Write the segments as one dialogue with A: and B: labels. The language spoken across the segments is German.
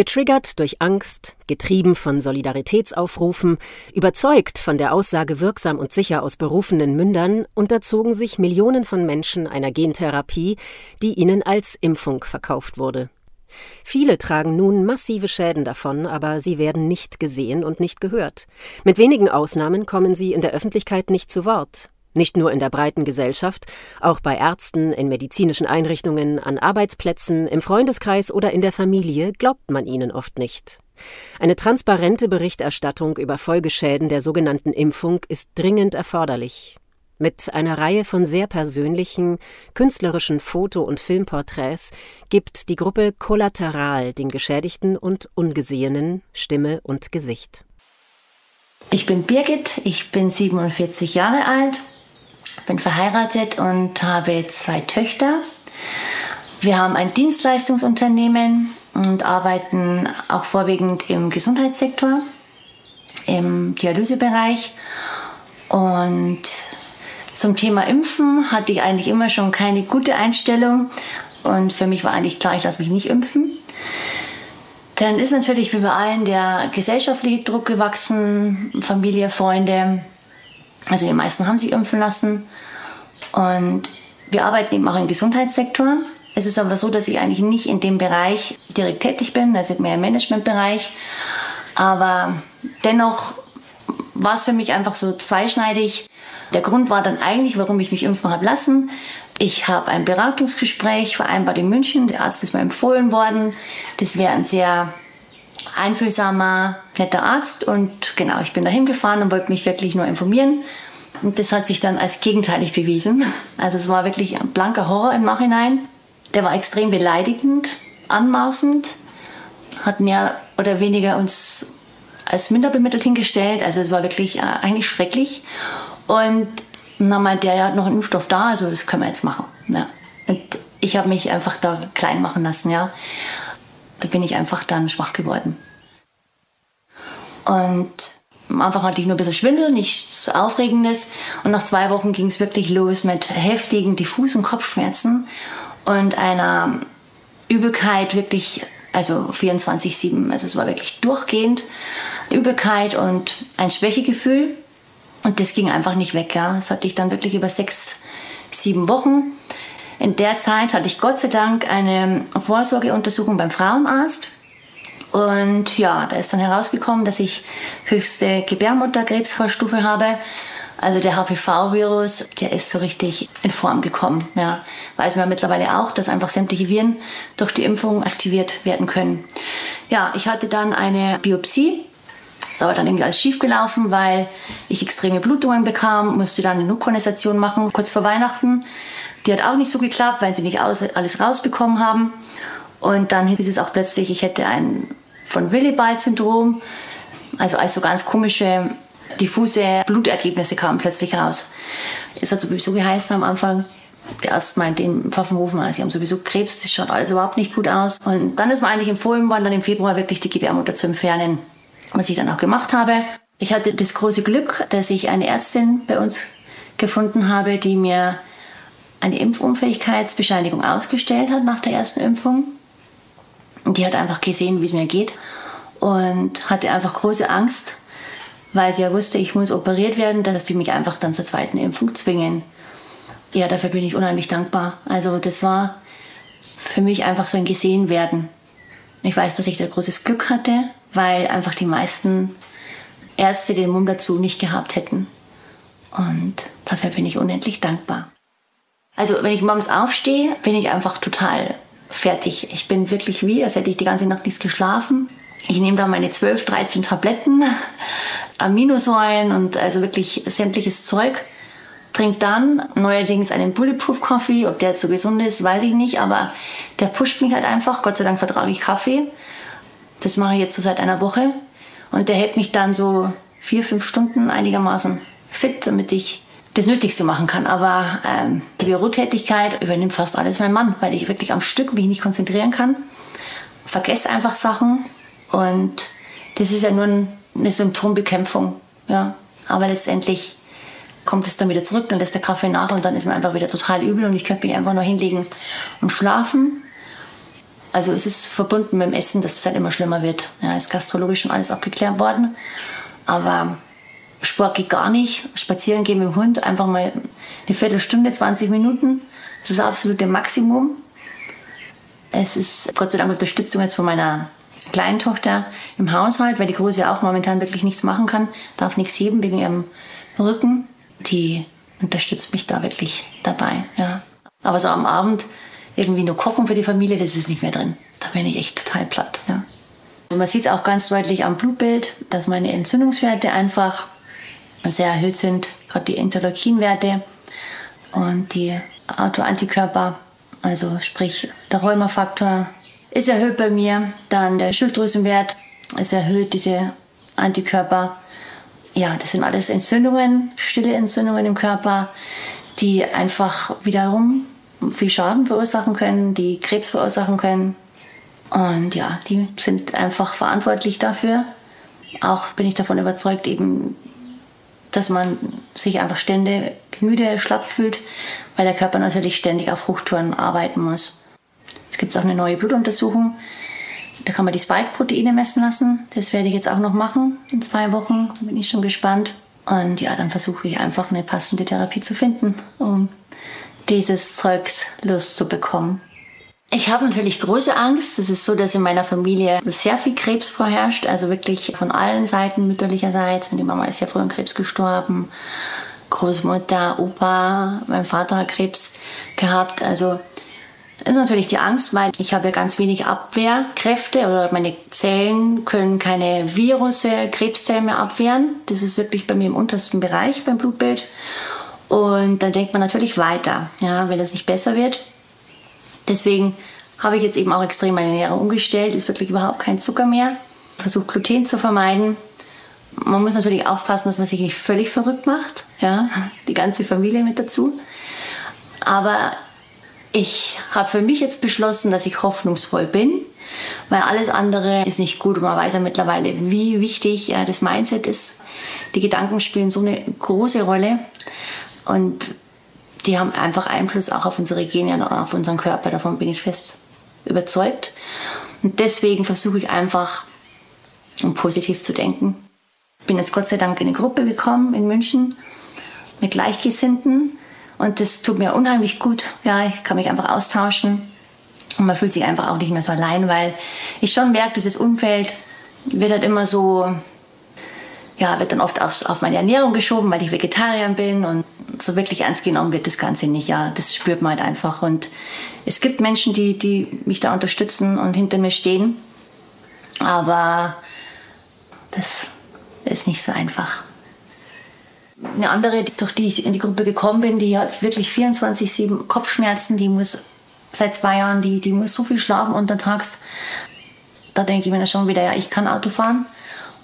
A: Getriggert durch Angst, getrieben von Solidaritätsaufrufen, überzeugt von der Aussage wirksam und sicher aus berufenen Mündern, unterzogen sich Millionen von Menschen einer Gentherapie, die ihnen als Impfung verkauft wurde. Viele tragen nun massive Schäden davon, aber sie werden nicht gesehen und nicht gehört. Mit wenigen Ausnahmen kommen sie in der Öffentlichkeit nicht zu Wort. Nicht nur in der breiten Gesellschaft, auch bei Ärzten, in medizinischen Einrichtungen, an Arbeitsplätzen, im Freundeskreis oder in der Familie glaubt man ihnen oft nicht. Eine transparente Berichterstattung über Folgeschäden der sogenannten Impfung ist dringend erforderlich. Mit einer Reihe von sehr persönlichen, künstlerischen Foto- und Filmporträts gibt die Gruppe Kollateral den Geschädigten und Ungesehenen Stimme und Gesicht.
B: Ich bin Birgit, ich bin 47 Jahre alt, bin verheiratet und habe zwei Töchter. Wir haben ein Dienstleistungsunternehmen und arbeiten auch vorwiegend im Gesundheitssektor, im Dialysebereich. Und zum Thema Impfen hatte ich eigentlich immer schon keine gute Einstellung. Und für mich war eigentlich klar, ich lasse mich nicht impfen. Dann ist natürlich wie bei allen der gesellschaftliche Druck gewachsen, Familie, Freunde. Also die meisten haben sich impfen lassen. Und wir arbeiten eben auch im Gesundheitssektor. Es ist aber so, dass ich eigentlich nicht in dem Bereich direkt tätig bin, also mehr im Managementbereich. Aber dennoch war es für mich einfach so zweischneidig. Der Grund war dann eigentlich, warum ich mich impfen habe lassen. Ich habe ein Beratungsgespräch vereinbart in München. Der Arzt ist mir empfohlen worden. Das wäre ein sehr einfühlsamer, netter Arzt. Und genau, ich bin dahin gefahren und wollte mich wirklich nur informieren. Und das hat sich dann als gegenteilig bewiesen. Also es war wirklich ein blanker Horror im Nachhinein. Der war extrem beleidigend, anmaßend, hat mehr oder weniger uns als minderbemittelt hingestellt. Also es war wirklich äh, eigentlich schrecklich. Und dann meinte er, ja, hat noch ein Impfstoff da, also das können wir jetzt machen. Ja. Und ich habe mich einfach da klein machen lassen, ja. Da bin ich einfach dann schwach geworden. Und am Anfang hatte ich nur ein bisschen Schwindel, nichts Aufregendes. Und nach zwei Wochen ging es wirklich los mit heftigen Diffus- und Kopfschmerzen und einer Übelkeit wirklich, also 24-7. Also es war wirklich durchgehend Übelkeit und ein Schwächegefühl. Und das ging einfach nicht weg. Ja. Das hatte ich dann wirklich über sechs, sieben Wochen. In der Zeit hatte ich Gott sei Dank eine Vorsorgeuntersuchung beim Frauenarzt. Und ja, da ist dann herausgekommen, dass ich höchste Gebärmutterkrebsvorstufe habe. Also der HPV-Virus, der ist so richtig in Form gekommen. Ja. Weiß man mittlerweile auch, dass einfach sämtliche Viren durch die Impfung aktiviert werden können. Ja, ich hatte dann eine Biopsie. Das war dann irgendwie alles schief gelaufen, weil ich extreme Blutungen bekam, musste dann eine Nukronisation machen, kurz vor Weihnachten. Die hat auch nicht so geklappt, weil sie nicht alles rausbekommen haben. Und dann hieß es auch plötzlich, ich hätte ein von Willibald-Syndrom. Also als so ganz komische, diffuse Blutergebnisse kamen plötzlich raus. Es hat sowieso geheißen am Anfang, der Arzt meinte in Pfaffenhofen, also sie haben sowieso Krebs, das schaut alles überhaupt nicht gut aus. Und dann ist mir eigentlich empfohlen worden, dann im Februar wirklich die Gebärmutter zu entfernen, was ich dann auch gemacht habe. Ich hatte das große Glück, dass ich eine Ärztin bei uns gefunden habe, die mir eine Impfunfähigkeitsbescheinigung ausgestellt hat nach der ersten Impfung. Und die hat einfach gesehen, wie es mir geht und hatte einfach große Angst, weil sie ja wusste, ich muss operiert werden, dass die mich einfach dann zur zweiten Impfung zwingen. Ja, dafür bin ich unheimlich dankbar. Also das war für mich einfach so ein Gesehenwerden. Ich weiß, dass ich da großes Glück hatte, weil einfach die meisten Ärzte den Mumm dazu nicht gehabt hätten. Und dafür bin ich unendlich dankbar. Also wenn ich morgens aufstehe, bin ich einfach total fertig. Ich bin wirklich wie, als hätte ich die ganze Nacht nichts geschlafen. Ich nehme da meine 12, 13 Tabletten, Aminosäuren und also wirklich sämtliches Zeug. Trinke dann neuerdings einen Bulletproof Coffee. Ob der jetzt so gesund ist, weiß ich nicht, aber der pusht mich halt einfach. Gott sei Dank vertrage ich Kaffee. Das mache ich jetzt so seit einer Woche. Und der hält mich dann so vier, fünf Stunden einigermaßen fit, damit ich das Nötigste machen kann. Aber ähm, die Bürotätigkeit übernimmt fast alles mein Mann, weil ich wirklich am Stück mich nicht konzentrieren kann. Vergesse einfach Sachen und das ist ja nur eine Symptombekämpfung. Ja. Aber letztendlich kommt es dann wieder zurück, dann lässt der Kaffee nach und dann ist mir einfach wieder total übel und ich könnte mich einfach nur hinlegen und schlafen. Also es ist verbunden mit dem Essen, dass es halt immer schlimmer wird. Ja, ist gastrologisch schon alles abgeklärt worden. Aber Sport geht gar nicht. Spazieren gehen mit dem Hund, einfach mal eine Viertelstunde, 20 Minuten. Das ist das absolute Maximum. Es ist Gott sei Dank Unterstützung jetzt von meiner kleinen Tochter im Haushalt, weil die Große auch momentan wirklich nichts machen kann, darf nichts heben wegen ihrem Rücken. Die unterstützt mich da wirklich dabei. Ja. Aber so am Abend irgendwie nur kochen für die Familie, das ist nicht mehr drin. Da bin ich echt total platt. Ja. Man sieht es auch ganz deutlich am Blutbild, dass meine Entzündungswerte einfach sehr erhöht sind, gerade die Interleukinwerte und die Autoantikörper, also sprich der Rheumafaktor ist erhöht bei mir, dann der Schilddrüsenwert ist erhöht, diese Antikörper. Ja, das sind alles Entzündungen, stille Entzündungen im Körper, die einfach wiederum viel Schaden verursachen können, die Krebs verursachen können. Und ja, die sind einfach verantwortlich dafür. Auch bin ich davon überzeugt, eben, dass man sich einfach ständig müde, schlapp fühlt, weil der Körper natürlich ständig auf Hochtouren arbeiten muss. Jetzt gibt es auch eine neue Blutuntersuchung. Da kann man die Spike-Proteine messen lassen. Das werde ich jetzt auch noch machen in zwei Wochen. Da bin ich schon gespannt. Und ja, dann versuche ich einfach eine passende Therapie zu finden, um dieses Zeugs loszubekommen. Ich habe natürlich große Angst. Es ist so, dass in meiner Familie sehr viel Krebs vorherrscht. Also wirklich von allen Seiten mütterlicherseits. Die Mama ist ja früher an Krebs gestorben. Großmutter, Opa, mein Vater hat Krebs gehabt. Also ist natürlich die Angst, weil ich habe ja ganz wenig Abwehrkräfte oder meine Zellen können keine Virusse, Krebszellen mehr abwehren. Das ist wirklich bei mir im untersten Bereich beim Blutbild. Und dann denkt man natürlich weiter, ja, wenn das nicht besser wird. Deswegen habe ich jetzt eben auch extrem meine Ernährung umgestellt, ist wirklich überhaupt kein Zucker mehr. Versuche Gluten zu vermeiden. Man muss natürlich aufpassen, dass man sich nicht völlig verrückt macht, ja, die ganze Familie mit dazu. Aber ich habe für mich jetzt beschlossen, dass ich hoffnungsvoll bin, weil alles andere ist nicht gut und man weiß ja mittlerweile, wie wichtig äh, das Mindset ist. Die Gedanken spielen so eine große Rolle. Und die haben einfach Einfluss auch auf unsere Gene und auf unseren Körper. Davon bin ich fest überzeugt. Und deswegen versuche ich einfach, um positiv zu denken. Bin jetzt Gott sei Dank in eine Gruppe gekommen in München mit Gleichgesinnten. Und das tut mir unheimlich gut. Ja, ich kann mich einfach austauschen. Und man fühlt sich einfach auch nicht mehr so allein, weil ich schon merke, dieses Umfeld wird halt immer so ja, wird dann oft auf, auf meine Ernährung geschoben, weil ich Vegetarier bin und so wirklich ernst genommen wird das Ganze nicht. Ja, das spürt man halt einfach. Und es gibt Menschen, die, die mich da unterstützen und hinter mir stehen. Aber das ist nicht so einfach. Eine andere, durch die ich in die Gruppe gekommen bin, die hat wirklich 24-7 Kopfschmerzen, die muss seit zwei Jahren, die, die muss so viel schlafen untertags. Da denke ich mir dann schon wieder, ja, ich kann Auto fahren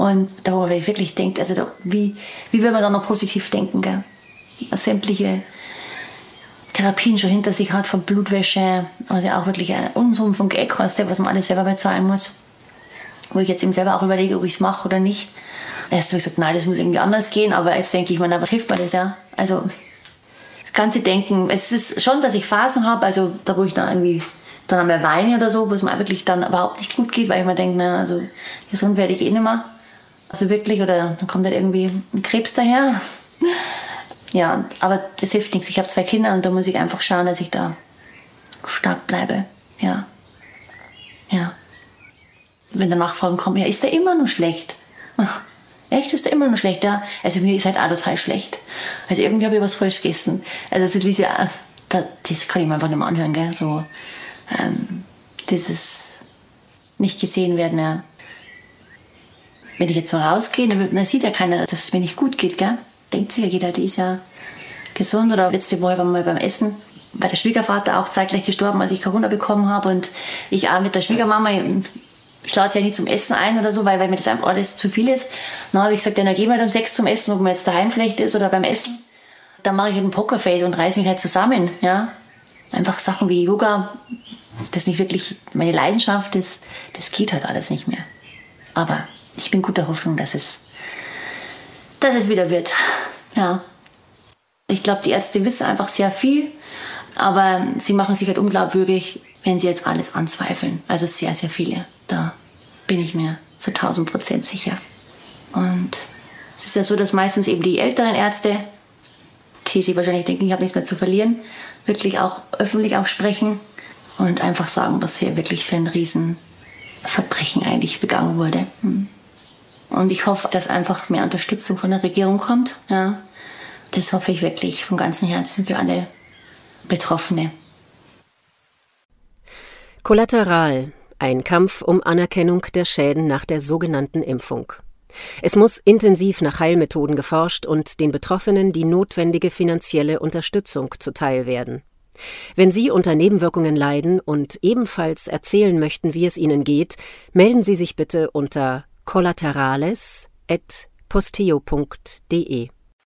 B: und darüber ich wirklich denkt, also da, wie, wie will man da noch positiv denken, gell? Sämtliche Therapien schon hinter sich hat, von Blutwäsche, also auch wirklich ein Unsummen von Geld kostet, was man alles selber bezahlen muss. Wo ich jetzt eben selber auch überlege, ob ich es mache oder nicht. Erst habe ich gesagt, nein, das muss irgendwie anders gehen, aber jetzt denke ich mir, na, was hilft mir das ja? Also, das ganze Denken, es ist schon, dass ich Phasen habe, also da, wo ich dann irgendwie dann einmal weine oder so, wo es mir wirklich dann überhaupt nicht gut geht, weil ich mir denke, na, also gesund werde ich eh nicht mehr. Also wirklich, oder dann kommt halt irgendwie ein Krebs daher. Ja, aber es hilft nichts. Ich habe zwei Kinder und da muss ich einfach schauen, dass ich da stark bleibe. Ja. Ja. Wenn dann Nachfragen kommen, ja, ist der immer noch schlecht? Echt, ist der immer noch schlecht? Ja. Also mir ist halt auch total schlecht. Also irgendwie habe ich was falsch gegessen. Also so diese, das kann ich mir einfach nicht mehr anhören, gell? So, ähm, dieses nicht gesehen werden, ja wenn ich jetzt so rausgehe, dann, sieht ja keiner, dass es mir nicht gut geht, gell? Denkt sich ja jeder, die ist ja gesund. Oder letzte Woche waren wir beim Essen, weil der Schwiegervater auch zeitgleich gestorben, als ich Corona bekommen habe und ich auch mit der Schwiegermama, ich lade sie ja nie zum Essen ein oder so, weil, weil mir das einfach alles zu viel ist. Dann habe ich gesagt, dann gehen wir halt um sechs zum Essen, ob man jetzt daheim vielleicht ist oder beim Essen. Dann mache ich halt ein Pokerface und reiße mich halt zusammen, ja. Einfach Sachen wie Yoga, das ist nicht wirklich meine Leidenschaft, das, das geht halt alles nicht mehr. Aber ich bin guter Hoffnung, dass es, dass es wieder wird. Ja. Ich glaube, die Ärzte wissen einfach sehr viel, aber sie machen sich halt unglaubwürdig, wenn sie jetzt alles anzweifeln. Also sehr, sehr viele. Da bin ich mir zu 1000 Prozent sicher. Und es ist ja so, dass meistens eben die älteren Ärzte, die sie wahrscheinlich denken, ich habe nichts mehr zu verlieren, wirklich auch öffentlich auch sprechen und einfach sagen, was hier wirklich für ein Riesenverbrechen eigentlich begangen wurde. Hm. Und ich hoffe, dass einfach mehr Unterstützung von der Regierung kommt. Ja. Das hoffe ich wirklich von ganzem Herzen für alle Betroffene.
A: Kollateral, ein Kampf um Anerkennung der Schäden nach der sogenannten Impfung. Es muss intensiv nach Heilmethoden geforscht und den Betroffenen die notwendige finanzielle Unterstützung zuteil werden. Wenn Sie unter Nebenwirkungen leiden und ebenfalls erzählen möchten, wie es Ihnen geht, melden Sie sich bitte unter collaterales.posteo.de.